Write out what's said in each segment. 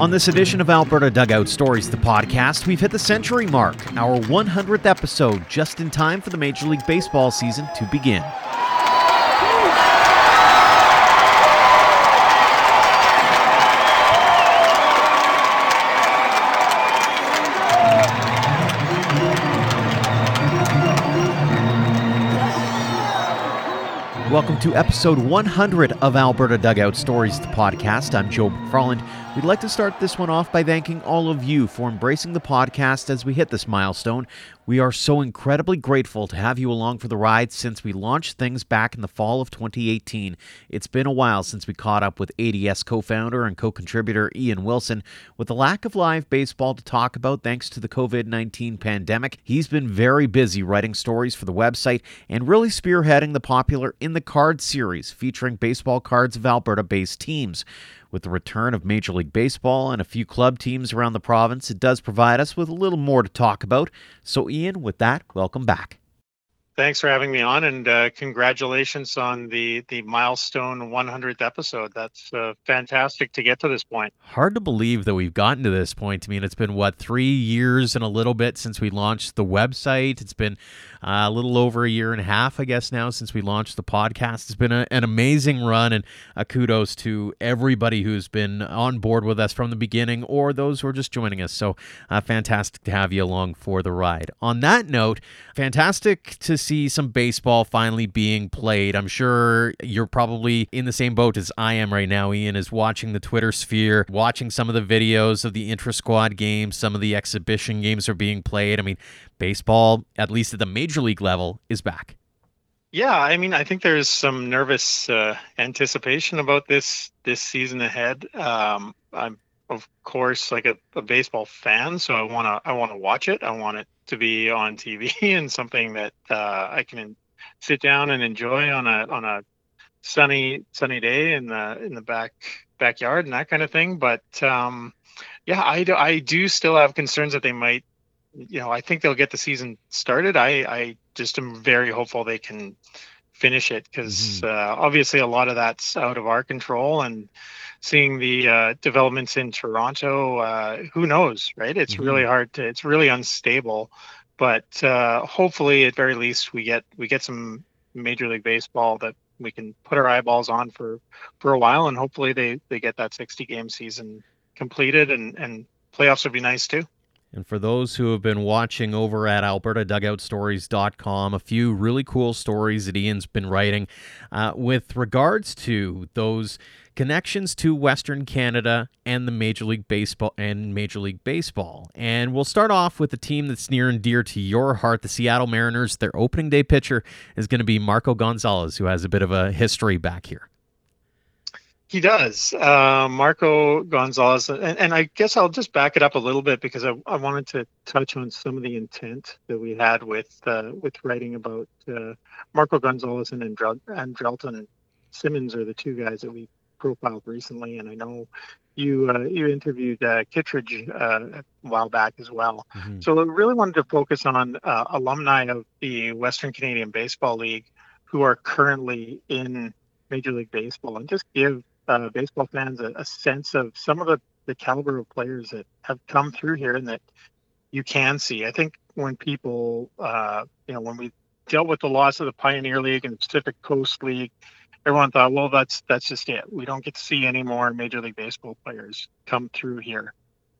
On this edition of Alberta Dugout Stories, the podcast, we've hit the century mark, our 100th episode, just in time for the Major League Baseball season to begin. Welcome to episode 100 of Alberta Dugout Stories, the podcast. I'm Joe McFarland. We'd like to start this one off by thanking all of you for embracing the podcast as we hit this milestone. We are so incredibly grateful to have you along for the ride since we launched things back in the fall of 2018. It's been a while since we caught up with ADS co founder and co contributor Ian Wilson. With the lack of live baseball to talk about thanks to the COVID 19 pandemic, he's been very busy writing stories for the website and really spearheading the popular In the Card series featuring baseball cards of Alberta based teams. With the return of Major League Baseball and a few club teams around the province, it does provide us with a little more to talk about. So, Ian, with that, welcome back. Thanks for having me on, and uh, congratulations on the the milestone 100th episode. That's uh, fantastic to get to this point. Hard to believe that we've gotten to this point. I mean, it's been what three years and a little bit since we launched the website. It's been a little over a year and a half, I guess, now since we launched the podcast. It's been a, an amazing run, and kudos to everybody who's been on board with us from the beginning, or those who are just joining us. So, uh, fantastic to have you along for the ride. On that note, fantastic to see some baseball finally being played. I'm sure you're probably in the same boat as I am right now, Ian, is watching the Twitter sphere, watching some of the videos of the intra squad games, some of the exhibition games are being played. I mean, baseball, at least at the major league level, is back. Yeah, I mean, I think there's some nervous uh, anticipation about this this season ahead. Um, I'm of course like a, a baseball fan, so I want to I want to watch it. I want it to be on TV and something that uh, I can sit down and enjoy on a on a sunny sunny day in the in the back backyard and that kind of thing. But um, yeah, I do, I do still have concerns that they might. You know, I think they'll get the season started. I I just am very hopeful they can finish it because mm-hmm. uh, obviously a lot of that's out of our control and seeing the uh, developments in Toronto, uh, who knows, right? It's mm-hmm. really hard to, it's really unstable, but uh, hopefully, at very least, we get we get some Major League Baseball that we can put our eyeballs on for for a while, and hopefully they they get that 60 game season completed, and and playoffs would be nice too. And for those who have been watching over at albertadugoutstories.com, a few really cool stories that Ian's been writing uh, with regards to those connections to Western Canada and the Major League Baseball and Major League Baseball. And we'll start off with a team that's near and dear to your heart, the Seattle Mariners. Their opening day pitcher is going to be Marco Gonzalez, who has a bit of a history back here. He does, uh, Marco Gonzalez, and, and, I guess I'll just back it up a little bit because I, I wanted to touch on some of the intent that we had with uh, with writing about uh, Marco Gonzalez and Andrel- Andrelton and Simmons are the two guys that we profiled recently, and I know you uh, you interviewed uh, Kittredge uh, a while back as well. Mm-hmm. So I really wanted to focus on uh, alumni of the Western Canadian Baseball League who are currently in Major League Baseball, and just give uh, baseball fans a, a, sense of some of the, the caliber of players that have come through here and that you can see. I think when people, uh, you know, when we dealt with the loss of the Pioneer League and the Pacific Coast League, everyone thought, well, that's that's just it. We don't get to see any more Major League Baseball players come through here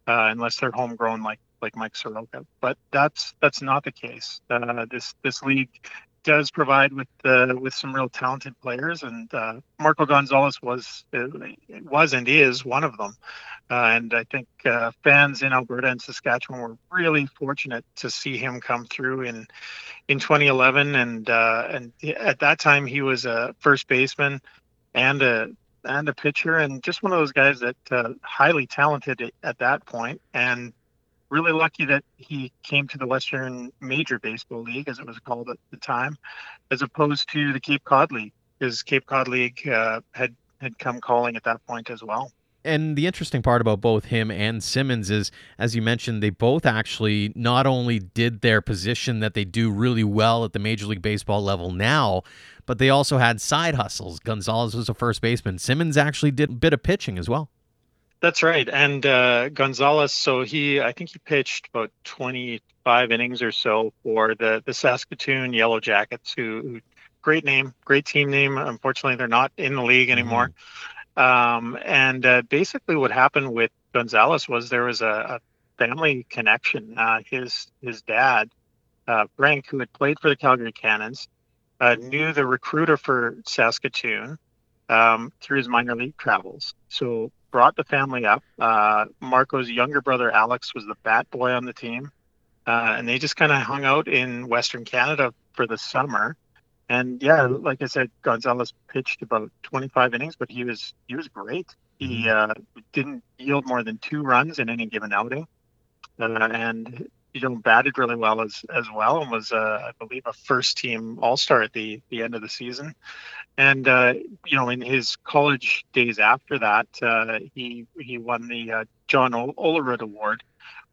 uh, unless they're homegrown, like like Mike Soroka. But that's that's not the case. Uh, this this league does provide with uh, with some real talented players, and uh, Marco Gonzalez was uh, was and is one of them. Uh, and I think uh, fans in Alberta and Saskatchewan were really fortunate to see him come through in in 2011. And uh, and at that time, he was a first baseman and a and a pitcher, and just one of those guys that highly talented at that point, and really lucky that he came to the Western Major Baseball League, as it was called at the time, as opposed to the Cape Cod League, because Cape Cod League uh, had had come calling at that point as well. And the interesting part about both him and Simmons is, as you mentioned, they both actually not only did their position that they do really well at the Major League Baseball level now, but they also had side hustles. Gonzalez was a first baseman. Simmons actually did a bit of pitching as well. That's right. And uh, Gonzalez, so he, I think he pitched about 25 innings or so for the, the Saskatoon Yellow Jackets, who, who great name, great team name. Unfortunately, they're not in the league anymore. Mm-hmm. Um, and uh, basically, what happened with Gonzalez was there was a, a family connection. Uh, his his dad, uh, Frank, who had played for the Calgary Cannons, uh, knew the recruiter for Saskatoon um, through his minor league travels. So brought the family up. Uh, Marco's younger brother Alex was the bat boy on the team, uh, and they just kind of hung out in Western Canada for the summer. And yeah, like I said, Gonzalez pitched about 25 innings, but he was he was great. He mm-hmm. uh, didn't yield more than two runs in any given outing, uh, and you know batted really well as as well, and was uh, I believe a first team All Star at the the end of the season. And uh, you know, in his college days after that, uh, he he won the uh, John Olerud Award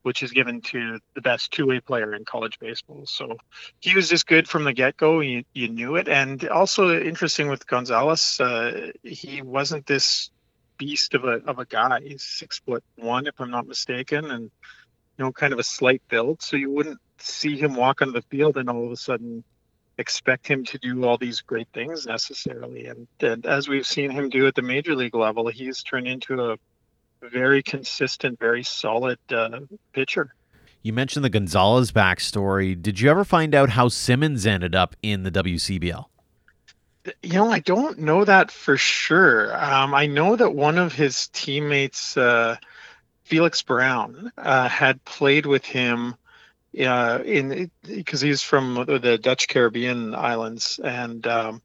which is given to the best two-way player in college baseball. So he was just good from the get-go. You, you knew it, and also interesting with Gonzalez, uh, he wasn't this beast of a of a guy. He's six foot one, if I'm not mistaken, and you know, kind of a slight build. So you wouldn't see him walk onto the field and all of a sudden expect him to do all these great things necessarily. And, and as we've seen him do at the major league level, he's turned into a very consistent, very solid uh, pitcher. You mentioned the Gonzalez backstory. Did you ever find out how Simmons ended up in the WCBL? You know, I don't know that for sure. Um, I know that one of his teammates, uh, Felix Brown, uh, had played with him uh, in because he's from the Dutch Caribbean islands, and um,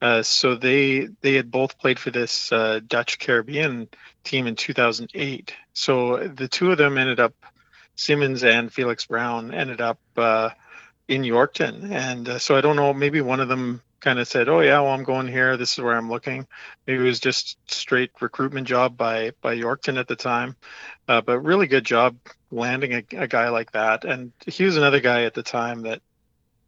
uh, so they they had both played for this uh, Dutch Caribbean team in 2008. So the two of them ended up, Simmons and Felix Brown ended up uh, in Yorkton, and uh, so I don't know. Maybe one of them kind of said, "Oh yeah, well I'm going here. This is where I'm looking." Maybe it was just straight recruitment job by by Yorkton at the time, uh, but really good job landing a, a guy like that. And he was another guy at the time that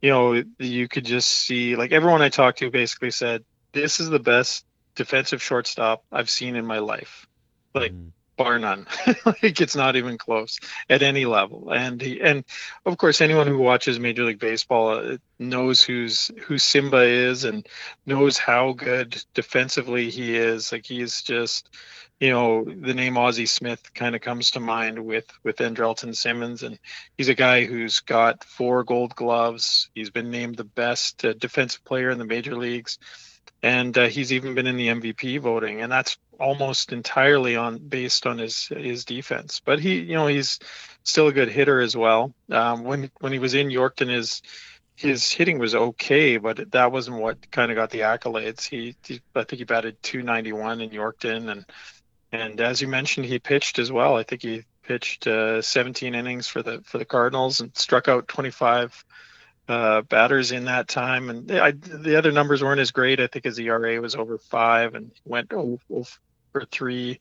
you know, you could just see like everyone I talked to basically said, this is the best defensive shortstop I've seen in my life. Like mm. Bar none. like it's not even close at any level. And he, and of course anyone who watches Major League Baseball uh, knows who's who Simba is and knows how good defensively he is. Like he's just you know, the name Ozzie Smith kind of comes to mind with with Andrelton Simmons, and he's a guy who's got four Gold Gloves. He's been named the best uh, defensive player in the major leagues, and uh, he's even been in the MVP voting, and that's almost entirely on based on his his defense. But he, you know, he's still a good hitter as well. Um, when when he was in Yorkton, his his hitting was okay, but that wasn't what kind of got the accolades. He, he I think he batted 291 in Yorkton and and as you mentioned, he pitched as well. I think he pitched uh, 17 innings for the for the Cardinals and struck out 25 uh, batters in that time. And I, the other numbers weren't as great. I think his ERA was over five and went 0, 0 for three,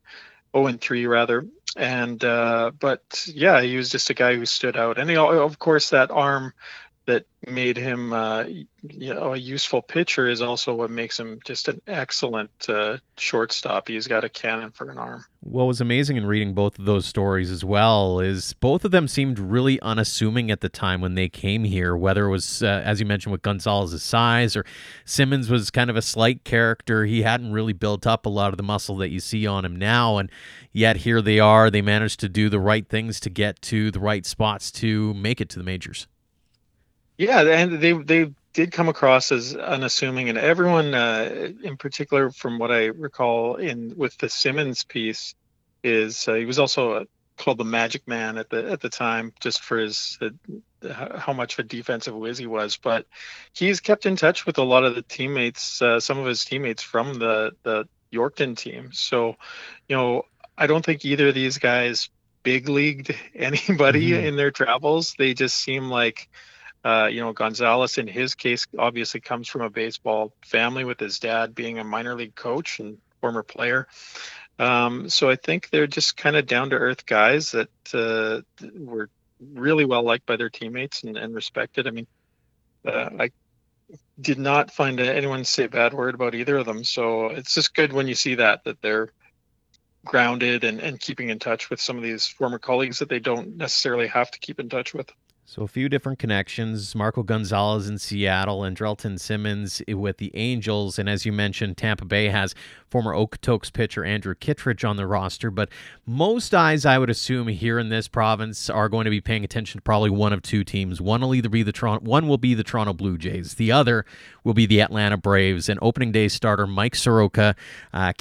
0 and three rather. And uh, but yeah, he was just a guy who stood out. And he, of course, that arm that made him uh, you know a useful pitcher is also what makes him just an excellent uh, shortstop. He's got a cannon for an arm. What was amazing in reading both of those stories as well is both of them seemed really unassuming at the time when they came here. Whether it was uh, as you mentioned with Gonzalez's size or Simmons was kind of a slight character. He hadn't really built up a lot of the muscle that you see on him now, and yet here they are. They managed to do the right things to get to the right spots to make it to the majors. Yeah, and they they did come across as unassuming, and everyone, uh, in particular, from what I recall, in with the Simmons piece, is uh, he was also uh, called the Magic Man at the at the time, just for his uh, how much of a defensive whiz he was. But he's kept in touch with a lot of the teammates, uh, some of his teammates from the the Yorkton team. So, you know, I don't think either of these guys big leagued anybody mm-hmm. in their travels. They just seem like uh, you know, Gonzalez in his case obviously comes from a baseball family with his dad being a minor league coach and former player. Um, so I think they're just kind of down to earth guys that uh, were really well liked by their teammates and, and respected. I mean, uh, I did not find anyone say a bad word about either of them. So it's just good when you see that that they're grounded and, and keeping in touch with some of these former colleagues that they don't necessarily have to keep in touch with. So a few different connections: Marco Gonzalez in Seattle, and Andrelton Simmons with the Angels, and as you mentioned, Tampa Bay has former Okotoks pitcher Andrew Kittredge on the roster. But most eyes, I would assume, here in this province are going to be paying attention to probably one of two teams. One will either be the Toronto, one will be the Toronto Blue Jays. The other will be the Atlanta Braves. And opening day starter Mike Soroka, uh,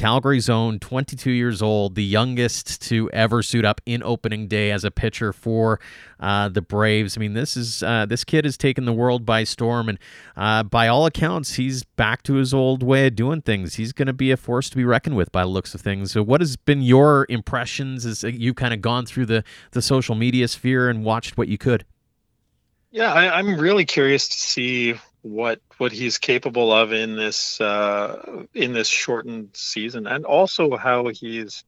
own, 22 years old, the youngest to ever suit up in opening day as a pitcher for uh, the Braves. I mean, this is uh, this kid has taken the world by storm, and uh, by all accounts, he's back to his old way of doing things. He's going to be a force to be reckoned with by the looks of things. So, what has been your impressions as you've kind of gone through the the social media sphere and watched what you could? Yeah, I, I'm really curious to see what what he's capable of in this uh, in this shortened season, and also how he's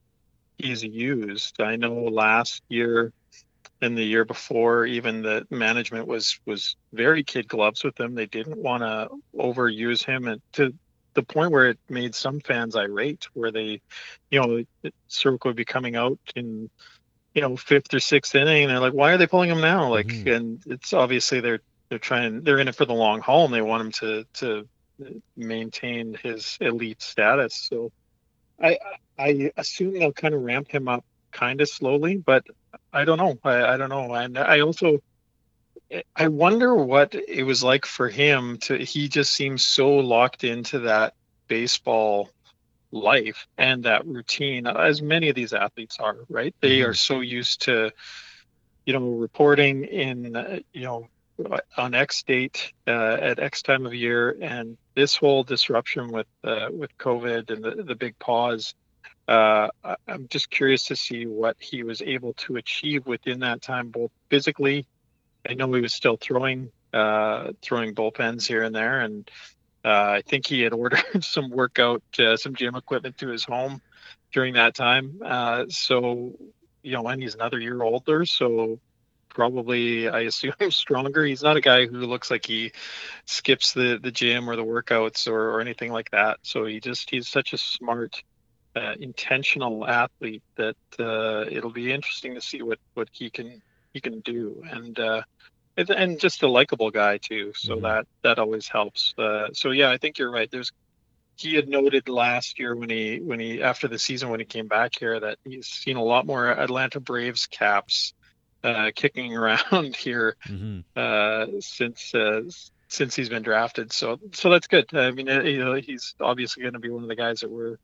he's used. I know last year and the year before, even the management was was very kid gloves with him. They didn't want to overuse him, and to the point where it made some fans irate, where they, you know, Soroka would be coming out in you know fifth or sixth inning, and they're like, why are they pulling him now? Like, mm-hmm. and it's obviously they're they're trying they're in it for the long haul and they want him to to maintain his elite status so i i assume they'll kind of ramp him up kind of slowly but i don't know I, I don't know and i also i wonder what it was like for him to he just seems so locked into that baseball life and that routine as many of these athletes are right they mm-hmm. are so used to you know reporting in uh, you know on X date uh, at X time of year, and this whole disruption with uh, with COVID and the, the big pause. Uh, I'm just curious to see what he was able to achieve within that time, both physically. I know he was still throwing uh, throwing bullpens here and there, and uh, I think he had ordered some workout, uh, some gym equipment to his home during that time. so, you know, and he's another year older, so probably I assume stronger. He's not a guy who looks like he skips the the gym or the workouts or, or anything like that. So he just he's such a smart, uh, intentional athlete that uh, it'll be interesting to see what what he can he can do and. Uh, and just a likable guy too, so mm-hmm. that that always helps. Uh, so yeah, I think you're right. There's he had noted last year when he when he after the season when he came back here that he's seen a lot more Atlanta Braves caps uh, kicking around here mm-hmm. uh, since uh, since he's been drafted. So so that's good. I mean, you know, he's obviously going to be one of the guys that we're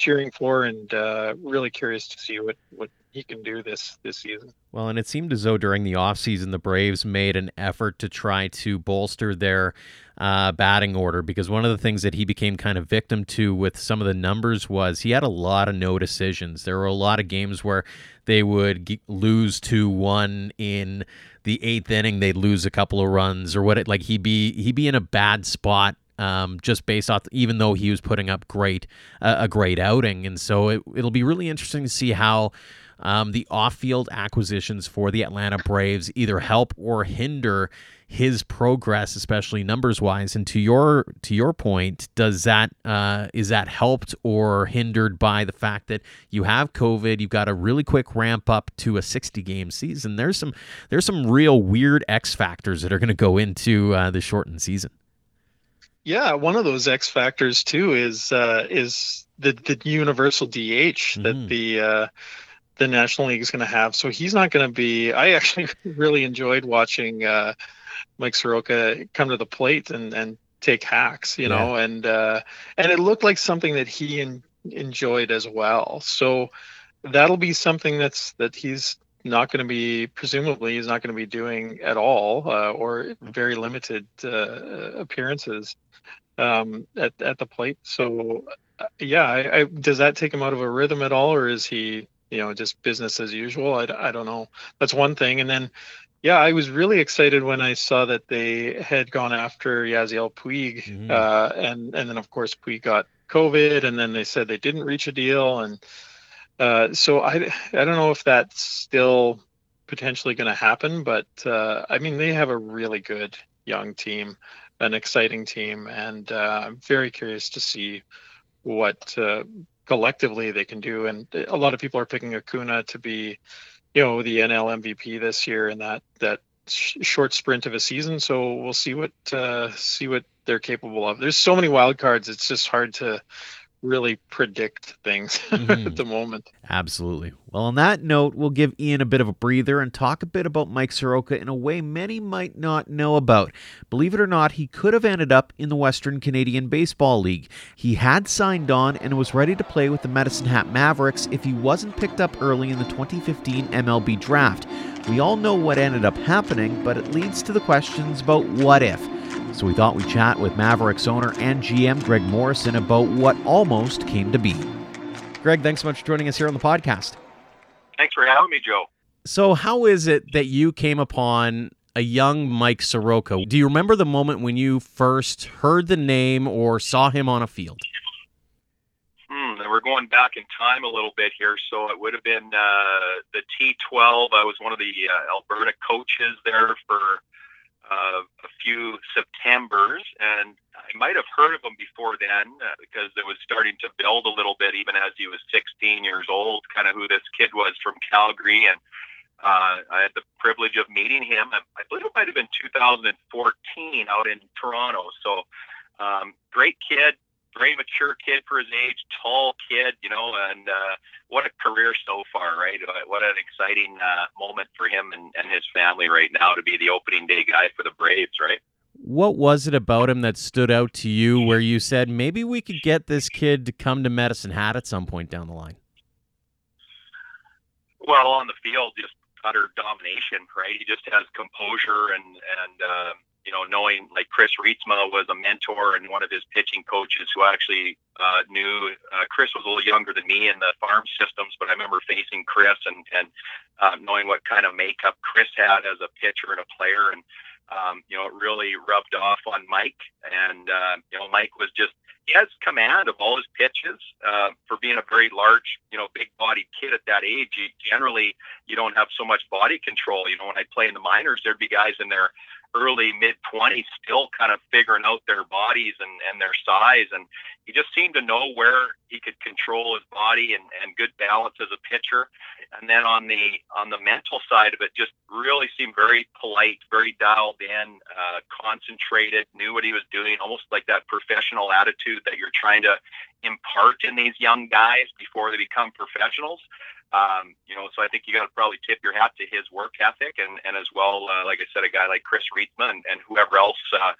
cheering for, and uh, really curious to see what what he can do this this season. Well, and it seemed as though during the offseason, the Braves made an effort to try to bolster their uh, batting order because one of the things that he became kind of victim to with some of the numbers was he had a lot of no decisions. There were a lot of games where they would g- lose 2 1 in the eighth inning, they'd lose a couple of runs or what it like he'd be he'd be in a bad spot um, just based off, even though he was putting up great uh, a great outing, and so it, it'll be really interesting to see how um, the off-field acquisitions for the Atlanta Braves either help or hinder his progress, especially numbers-wise. And to your to your point, does that uh, is that helped or hindered by the fact that you have COVID? You've got a really quick ramp up to a 60-game season. There's some there's some real weird X factors that are going to go into uh, the shortened season. Yeah, one of those X factors too is uh, is the the universal DH mm-hmm. that the uh, the National League is going to have. So he's not going to be. I actually really enjoyed watching uh, Mike Soroka come to the plate and and take hacks, you yeah. know, and uh, and it looked like something that he in, enjoyed as well. So that'll be something that's that he's not going to be presumably he's not going to be doing at all uh, or very limited uh, appearances um, at at the plate. So uh, yeah, I, I, does that take him out of a rhythm at all, or is he you know just business as usual? I, I don't know. That's one thing, and then. Yeah, I was really excited when I saw that they had gone after Yasiel Puig, mm-hmm. uh, and and then of course Puig got COVID, and then they said they didn't reach a deal, and Uh, so I, I don't know if that's still potentially going to happen, but uh, I mean, they have a really good young team, an exciting team, and uh, I'm very curious to see what uh, collectively they can do. And a lot of people are picking Acuna to be, you know, the NL MVP this year in that that sh- short sprint of a season. So we'll see what uh, see what they're capable of. There's so many wild cards; it's just hard to really predict things mm-hmm. at the moment. Absolutely. Well, on that note, we'll give Ian a bit of a breather and talk a bit about Mike Soroka in a way many might not know about. Believe it or not, he could have ended up in the Western Canadian Baseball League. He had signed on and was ready to play with the Medicine Hat Mavericks if he wasn't picked up early in the 2015 MLB draft. We all know what ended up happening, but it leads to the questions about what if. So we thought we'd chat with Mavericks owner and GM Greg Morrison about what almost came to be. Greg, thanks so much for joining us here on the podcast. Thanks for having me, Joe. So, how is it that you came upon a young Mike Soroka? Do you remember the moment when you first heard the name or saw him on a field? Hmm, we're going back in time a little bit here. So, it would have been uh, the T12. I was one of the uh, Alberta coaches there for uh, a few Septembers, and I might have heard of him before then uh, because it was starting to build a little bit, even as he was 16 years old, kind of who this kid was from Calgary. And uh, I had the privilege of meeting him. I believe it might have been 2014 out in Toronto. So, um, great kid, very mature kid for his age, tall kid, you know, and uh, what a career so far, right? What an exciting uh, moment for him and, and his family right now to be the opening day guy for the Braves, right? What was it about him that stood out to you where you said maybe we could get this kid to come to Medicine Hat at some point down the line? Well, on the field, just utter domination, right? He just has composure and and uh, you know, knowing like Chris Reitsma was a mentor and one of his pitching coaches who actually uh, knew uh, Chris was a little younger than me in the farm systems, but I remember facing Chris and and uh, knowing what kind of makeup Chris had as a pitcher and a player, and um, you know, it really rubbed off on Mike. And uh, you know, Mike was just he has command of all his pitches uh, for being a very large, you know, big-bodied kid at that age. You, generally, you don't have so much body control. You know, when I play in the minors, there'd be guys in their early mid 20s still kind of figuring out their bodies and, and their size. And he just seemed to know where he could control his body and, and good balance as a pitcher. And then on the on the mental side of it just really seemed very polite very dialed in uh, concentrated knew what he was doing almost like that professional attitude that you're trying to impart in these young guys before they become professionals um, you know, so I think you got to probably tip your hat to his work ethic, and, and as well, uh, like I said, a guy like Chris Reitsma and, and whoever else uh,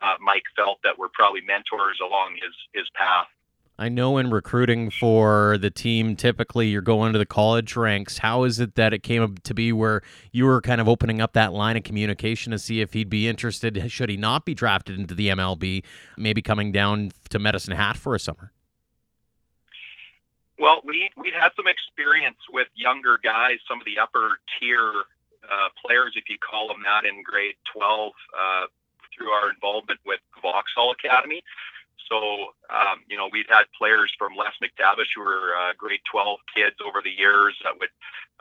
uh, Mike felt that were probably mentors along his his path. I know in recruiting for the team, typically you're going to the college ranks. How is it that it came to be where you were kind of opening up that line of communication to see if he'd be interested, should he not be drafted into the MLB, maybe coming down to Medicine Hat for a summer? Well, we we had some experience with younger guys, some of the upper tier uh, players, if you call them that, in grade 12 uh, through our involvement with Vauxhall Academy. So, um, you know, we've had players from Les McTavish who were uh, grade 12 kids over the years that would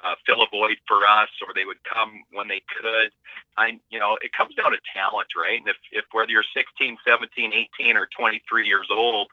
uh, fill a void for us, or they would come when they could. I, you know, it comes down to talent, right? And if, if whether you're 16, 17, 18, or 23 years old,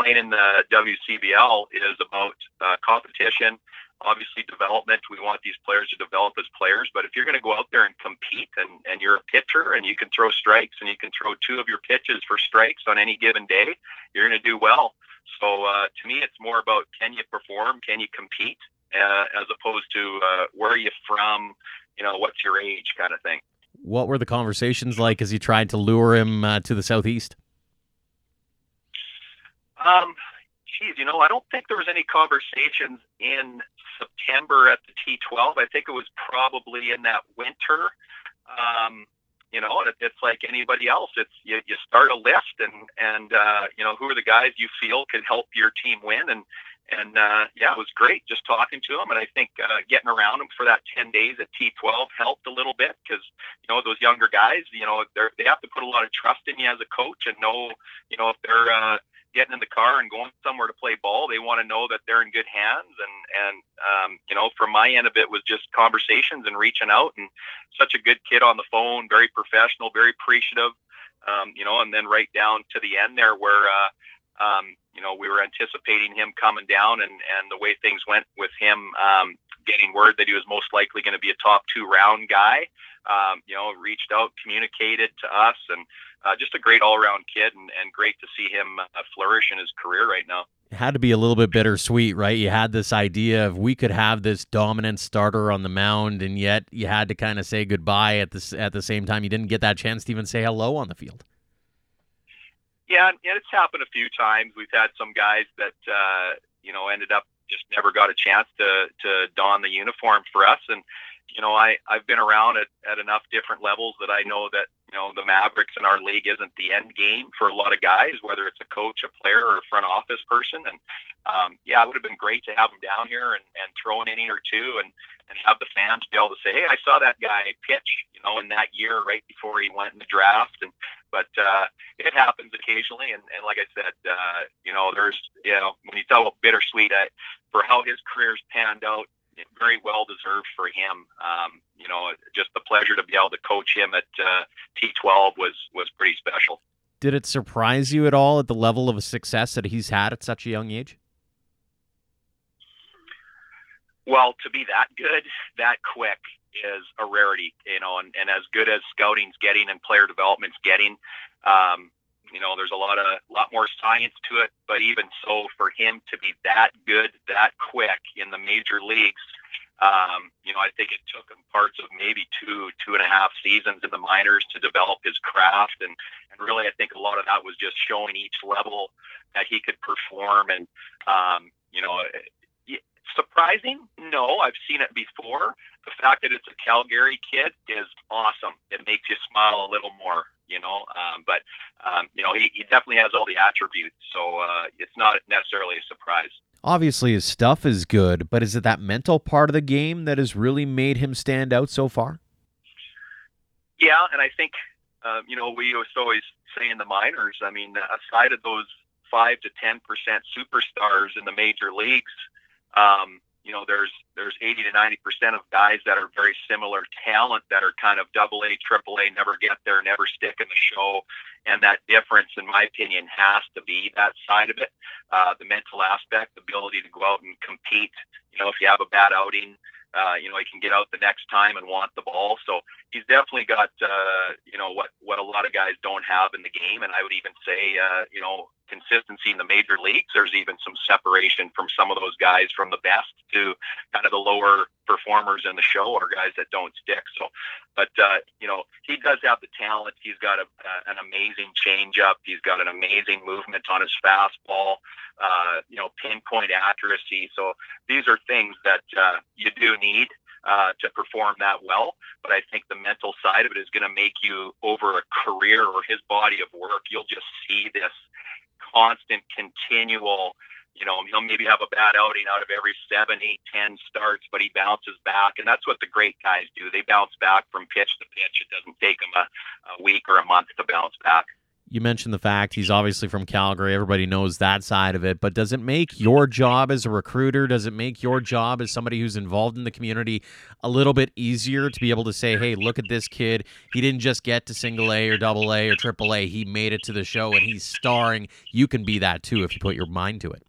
playing in the WCBL is about uh, competition, obviously development. We want these players to develop as players, but if you're going to go out there and compete and, and you're a pitcher and you can throw strikes and you can throw two of your pitches for strikes on any given day, you're going to do well. So uh, to me, it's more about can you perform, can you compete, uh, as opposed to uh, where are you from, you know, what's your age kind of thing. What were the conversations like as you tried to lure him uh, to the southeast? Um, geez, you know, I don't think there was any conversations in September at the T12. I think it was probably in that winter. Um, you know, it, it's like anybody else. It's you, you start a list, and and uh, you know who are the guys you feel can help your team win, and and uh, yeah, it was great just talking to them. And I think uh, getting around them for that 10 days at T12 helped a little bit because, you know, those younger guys, you know, they they have to put a lot of trust in you as a coach and know, you know, if they're, uh, getting in the car and going somewhere to play ball. They want to know that they're in good hands. And and um, you know, from my end of it was just conversations and reaching out. And such a good kid on the phone, very professional, very appreciative. Um, you know, and then right down to the end there where. Uh, um, you know, we were anticipating him coming down, and and the way things went with him um, getting word that he was most likely going to be a top two round guy. Um, you know, reached out, communicated to us, and uh, just a great all around kid, and, and great to see him uh, flourish in his career right now. It had to be a little bit bittersweet, right? You had this idea of we could have this dominant starter on the mound, and yet you had to kind of say goodbye at the at the same time. You didn't get that chance to even say hello on the field. Yeah, and it's happened a few times. We've had some guys that uh, you know ended up just never got a chance to to don the uniform for us, and you know I I've been around at, at enough different levels that I know that you know the Mavericks in our league isn't the end game for a lot of guys, whether it's a coach, a player, or a front office person. And um, yeah, it would have been great to have him down here and, and throw an inning or two and and have the fans be able to say, hey, I saw that guy pitch, you know, in that year right before he went in the draft, and but uh, it happens occasionally. And, and like I said, uh, you know, there's you know when you talk about bittersweet, I, for how his career's panned out, very well deserved for him. Um, you know, just the pleasure to be able to coach him at uh, T12 was was pretty special. Did it surprise you at all at the level of success that he's had at such a young age? Well, to be that good, that quick is a rarity, you know, and, and as good as scouting's getting and player development's getting, um, you know, there's a lot of lot more science to it, but even so, for him to be that good, that quick in the major leagues, um, you know, I think it took him parts of maybe two, two and a half seasons in the minors to develop his craft, and and really, I think a lot of that was just showing each level that he could perform, and um, you know, surprising? No, I've seen it before. The fact that it's a Calgary kid is awesome. It makes you smile a little more you know. Um, but um, you know, he, he definitely has all the attributes, so uh, it's not necessarily a surprise. Obviously, his stuff is good, but is it that mental part of the game that has really made him stand out so far? Yeah, and I think um, you know we always say in the minors. I mean, aside of those five to ten percent superstars in the major leagues, um, you know, there's there's 80 to 90 percent of guys that are very similar talent that are kind of double A, triple A, never get there, never stick in the show, and that difference, in my opinion, has to be that side of it, uh, the mental aspect, the ability to go out and compete. You know, if you have a bad outing, uh, you know, he can get out the next time and want the ball. So he's definitely got, uh, you know, what, what a lot of guys don't have in the game. And I would even say, uh, you know, consistency in the major leagues. There's even some separation from some of those guys from the best to kind of the lower performers in the show or guys that don't stick. So, but uh, you know, he does have the talent. He's got a, an amazing changeup. He's got an amazing movement on his fastball. Uh, you know, pinpoint accuracy. So these are things that uh, you do need. Uh, to perform that well. But I think the mental side of it is going to make you over a career or his body of work. You'll just see this constant, continual. You know, he'll maybe have a bad outing out of every seven, eight, ten starts, but he bounces back, and that's what the great guys do. They bounce back from pitch to pitch. It doesn't take them a, a week or a month to bounce back you mentioned the fact he's obviously from Calgary. Everybody knows that side of it. But does it make your job as a recruiter, does it make your job as somebody who's involved in the community a little bit easier to be able to say, hey, look at this kid. He didn't just get to single A or double A or triple A. He made it to the show and he's starring. You can be that too if you put your mind to it.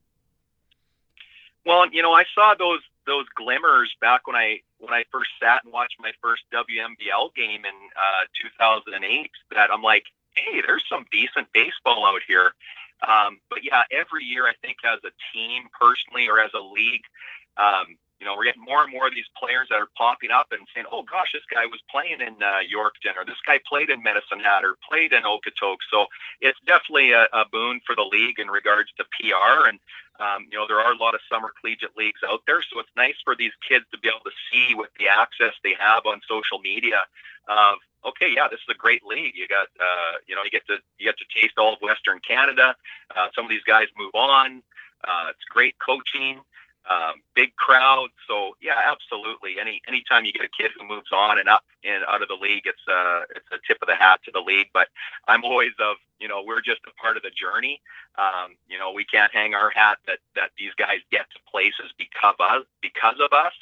Well, you know, I saw those those glimmers back when I when I first sat and watched my first WMBL game in uh, 2008. That I'm like, hey, there's some decent baseball out here. Um, but yeah, every year I think as a team, personally, or as a league, um, you know, we're getting more and more of these players that are popping up and saying, "Oh gosh, this guy was playing in uh, Yorkton, or this guy played in Medicine Hat, or played in Okotoks." So it's definitely a, a boon for the league in regards to PR. And um, you know, there are a lot of summer collegiate leagues out there, so it's nice for these kids to be able to see with the access they have on social media of okay, yeah, this is a great league. You got, uh, you know, you get to you get to taste all of Western Canada. Uh, some of these guys move on. Uh, it's great coaching. Um, big crowd. So yeah, absolutely. Any anytime you get a kid who moves on and up and out of the league, it's a it's a tip of the hat to the league. But I'm always of you know we're just a part of the journey. Um, you know we can't hang our hat that that these guys get to places because of because of us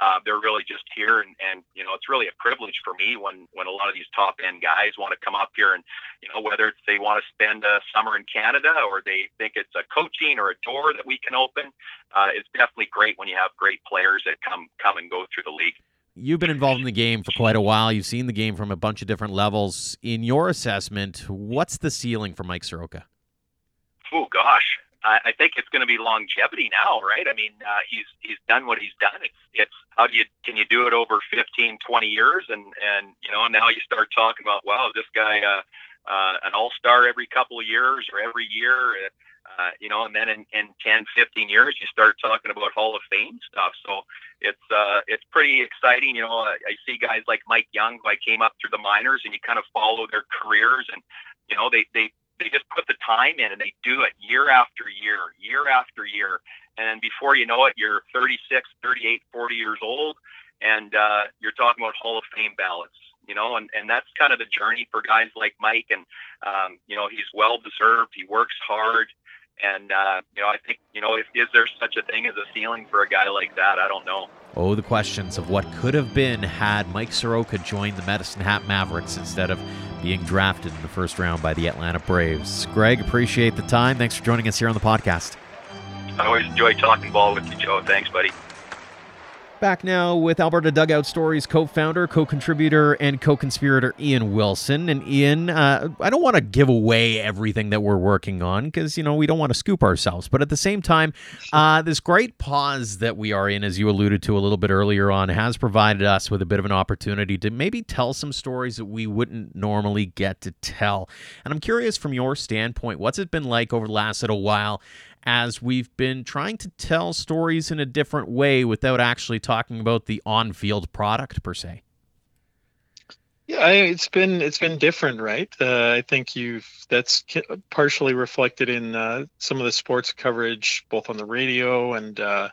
uh, they're really just here and, and you know it's really a privilege for me when when a lot of these top end guys want to come up here and you know whether it's they want to spend a summer in Canada or they think it's a coaching or a door that we can open uh, it's definitely great when you have great players that come come and go through the league You've been involved in the game for quite a while. You've seen the game from a bunch of different levels. In your assessment, what's the ceiling for Mike Soroka? Oh gosh, I, I think it's going to be longevity now, right? I mean, uh, he's he's done what he's done. It's it's how do you can you do it over 15, 20 years, and and you know now you start talking about wow, this guy uh, uh, an all star every couple of years or every year. Uh, you know, and then in, in 10, 15 years, you start talking about Hall of Fame stuff. So it's uh, it's pretty exciting. You know, I, I see guys like Mike Young, who I came up through the minors, and you kind of follow their careers, and you know, they they they just put the time in and they do it year after year, year after year. And before you know it, you're 36, 38, 40 years old, and uh, you're talking about Hall of Fame ballots, you know, and, and that's kind of the journey for guys like Mike. And, um, you know, he's well deserved. He works hard. And, uh, you know, I think, you know, if, is there such a thing as a ceiling for a guy like that? I don't know. Oh, the questions of what could have been had Mike Soroka joined the Medicine Hat Mavericks instead of being drafted in the first round by the Atlanta Braves. Greg, appreciate the time. Thanks for joining us here on the podcast. I always enjoy talking ball with you, Joe. Thanks, buddy. Back now with Alberta Dugout Stories co founder, co contributor, and co conspirator Ian Wilson. And Ian, uh, I don't want to give away everything that we're working on because, you know, we don't want to scoop ourselves. But at the same time, uh, this great pause that we are in, as you alluded to a little bit earlier on, has provided us with a bit of an opportunity to maybe tell some stories that we wouldn't normally get to tell. And I'm curious from your standpoint, what's it been like over the last little while as we've been trying to tell stories in a different way without actually talking about the on-field product per se. Yeah, I, it's been it's been different, right? Uh, I think you've that's partially reflected in uh, some of the sports coverage, both on the radio and uh,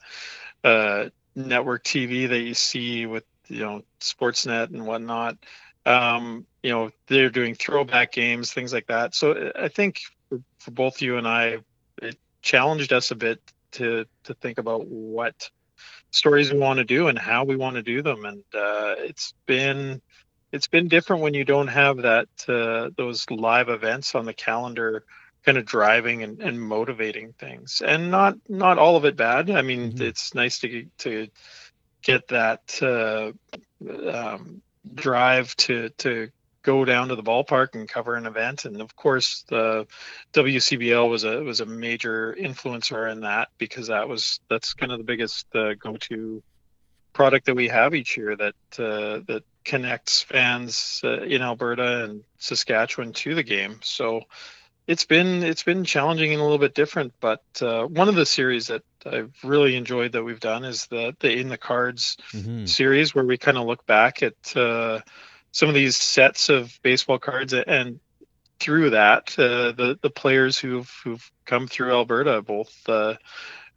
uh network TV that you see with you know Sportsnet and whatnot. Um, you know, they're doing throwback games, things like that. So I think for, for both you and I, challenged us a bit to to think about what stories we want to do and how we want to do them. And uh, it's been it's been different when you don't have that uh, those live events on the calendar kind of driving and, and motivating things. And not not all of it bad. I mean mm-hmm. it's nice to to get that uh, um, drive to to go down to the ballpark and cover an event. And of course, the WCBL was a was a major influencer in that because that was that's kind of the biggest uh, go-to product that we have each year that uh, that connects fans uh, in Alberta and Saskatchewan to the game. So it's been it's been challenging and a little bit different. But uh, one of the series that I've really enjoyed that we've done is the the in the cards mm-hmm. series where we kind of look back at uh, some of these sets of baseball cards and through that uh, the the players who've who've come through Alberta both uh,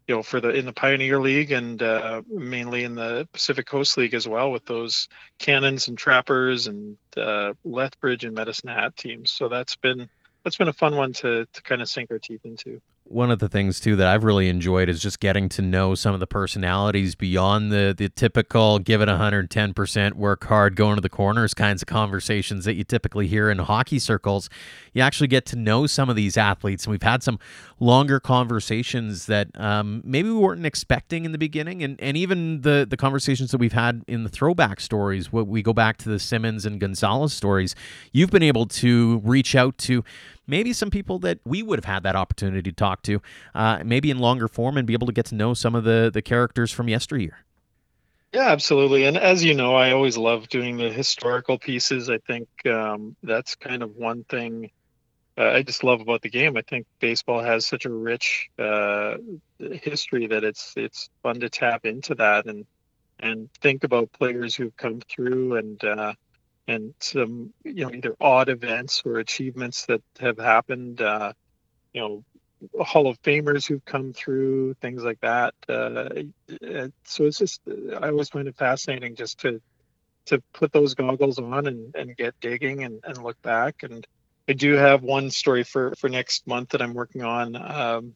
you know for the in the Pioneer League and uh, mainly in the Pacific Coast League as well with those Cannons and Trappers and uh, Lethbridge and Medicine Hat teams. So that's been that's been a fun one to to kind of sink our teeth into one of the things too that I've really enjoyed is just getting to know some of the personalities beyond the the typical give it 110% work hard going to the corners kinds of conversations that you typically hear in hockey circles. You actually get to know some of these athletes and we've had some longer conversations that um, maybe we weren't expecting in the beginning and, and even the the conversations that we've had in the throwback stories what we go back to the Simmons and Gonzalez stories you've been able to reach out to maybe some people that we would have had that opportunity to talk to, uh, maybe in longer form, and be able to get to know some of the the characters from yesteryear. Yeah, absolutely. And as you know, I always love doing the historical pieces. I think um, that's kind of one thing uh, I just love about the game. I think baseball has such a rich uh, history that it's it's fun to tap into that and and think about players who've come through and uh, and some you know either odd events or achievements that have happened uh, you know Hall of Famers who've come through, things like that. Uh, so it's just I always find it fascinating just to to put those goggles on and, and get digging and, and look back. And I do have one story for for next month that I'm working on. Um,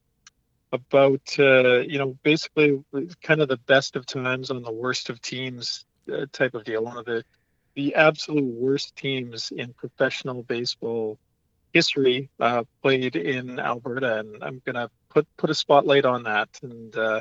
about uh, you know basically kind of the best of times on the worst of teams uh, type of deal. One of the the absolute worst teams in professional baseball history uh, played in Alberta, and I'm gonna put put a spotlight on that, and uh,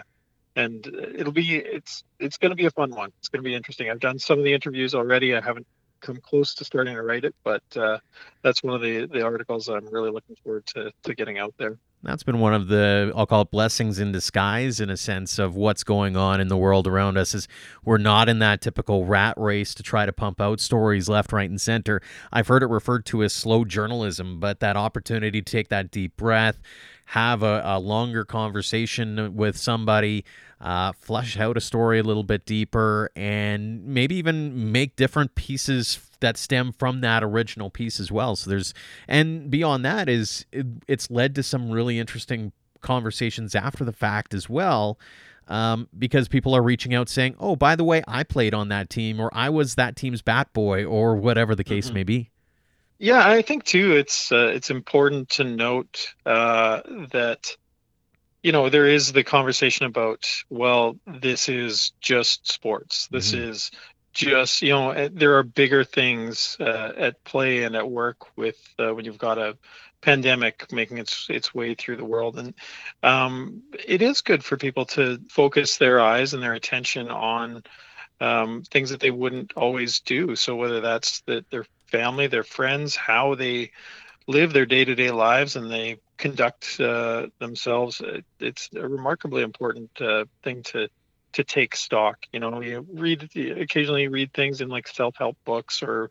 and it'll be it's it's gonna be a fun one. It's gonna be interesting. I've done some of the interviews already. I haven't come close to starting to write it, but uh, that's one of the the articles I'm really looking forward to to getting out there. That's been one of the I'll call it blessings in disguise in a sense of what's going on in the world around us is we're not in that typical rat race to try to pump out stories left, right, and center. I've heard it referred to as slow journalism, but that opportunity to take that deep breath, have a, a longer conversation with somebody, uh, flesh out a story a little bit deeper, and maybe even make different pieces that stem from that original piece as well. So there's and beyond that is it, it's led to some really interesting conversations after the fact as well. Um, because people are reaching out saying, "Oh, by the way, I played on that team, or I was that team's bat boy, or whatever the case mm-hmm. may be." Yeah, I think too. It's uh, it's important to note uh, that you know there is the conversation about well, this is just sports. This mm-hmm. is just you know eh, there are bigger things uh, at play and at work with uh, when you've got a pandemic making its its way through the world. And um, it is good for people to focus their eyes and their attention on um, things that they wouldn't always do. So whether that's the, their family their friends how they live their day-to-day lives and they conduct uh, themselves it's a remarkably important uh, thing to to take stock. You know, you read occasionally read things in like self-help books or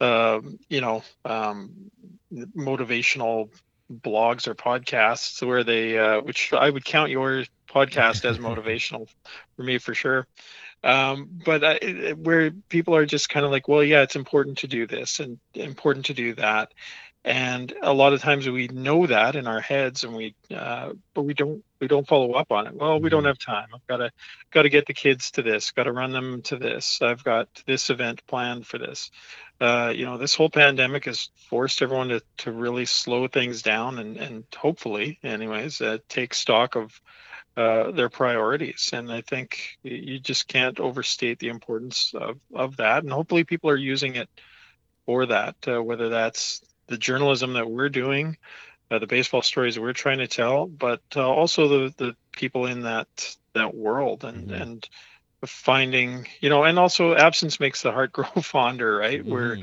um, you know um, motivational blogs or podcasts where they uh, which I would count your podcast as motivational for me for sure. Um, but I, where people are just kind of like, well, yeah, it's important to do this and important to do that, and a lot of times we know that in our heads and we uh, but we don't we don't follow up on it. Well we don't mm-hmm. have time. I've got to got to get the kids to this got to run them to this. I've got this event planned for this. Uh, you know this whole pandemic has forced everyone to, to really slow things down and and hopefully anyways uh, take stock of uh, their priorities. And i think you just can't overstate the importance of, of that. And hopefully people are using it for that uh, whether that's the journalism that we're doing, uh, the baseball stories we're trying to tell, but uh, also the the people in that that world and mm-hmm. and finding you know and also absence makes the heart grow fonder right mm-hmm. where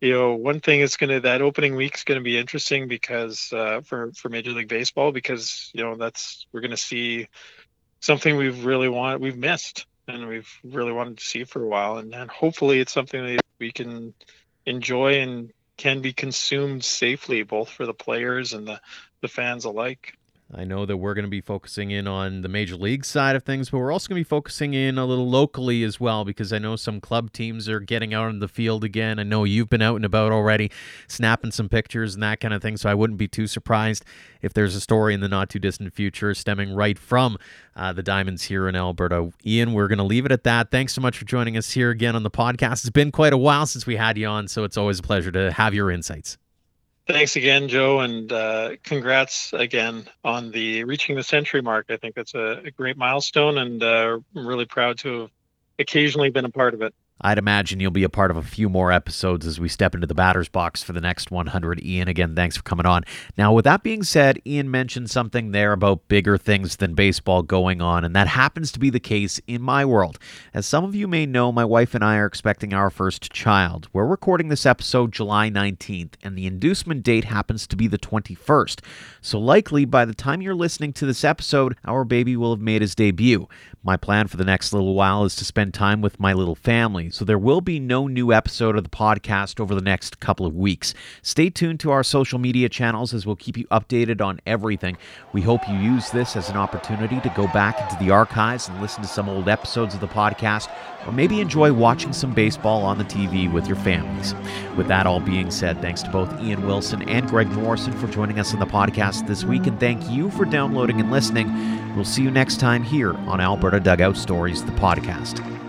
you know one thing is going to that opening week is going to be interesting because uh, for for major league baseball because you know that's we're going to see something we've really want we've missed and we've really wanted to see for a while and, and hopefully it's something that we can enjoy and can be consumed safely, both for the players and the, the fans alike. I know that we're going to be focusing in on the major league side of things, but we're also going to be focusing in a little locally as well because I know some club teams are getting out on the field again. I know you've been out and about already, snapping some pictures and that kind of thing. So I wouldn't be too surprised if there's a story in the not too distant future stemming right from uh, the Diamonds here in Alberta. Ian, we're going to leave it at that. Thanks so much for joining us here again on the podcast. It's been quite a while since we had you on, so it's always a pleasure to have your insights. Thanks again, Joe, and uh, congrats again on the reaching the century mark. I think that's a, a great milestone, and uh, I'm really proud to have occasionally been a part of it. I'd imagine you'll be a part of a few more episodes as we step into the batter's box for the next 100. Ian, again, thanks for coming on. Now, with that being said, Ian mentioned something there about bigger things than baseball going on, and that happens to be the case in my world. As some of you may know, my wife and I are expecting our first child. We're recording this episode July 19th, and the inducement date happens to be the 21st. So, likely by the time you're listening to this episode, our baby will have made his debut. My plan for the next little while is to spend time with my little family so there will be no new episode of the podcast over the next couple of weeks. Stay tuned to our social media channels as we'll keep you updated on everything. We hope you use this as an opportunity to go back into the archives and listen to some old episodes of the podcast, or maybe enjoy watching some baseball on the TV with your families. With that all being said, thanks to both Ian Wilson and Greg Morrison for joining us on the podcast this week, and thank you for downloading and listening. We'll see you next time here on Alberta Dugout Stories, the podcast.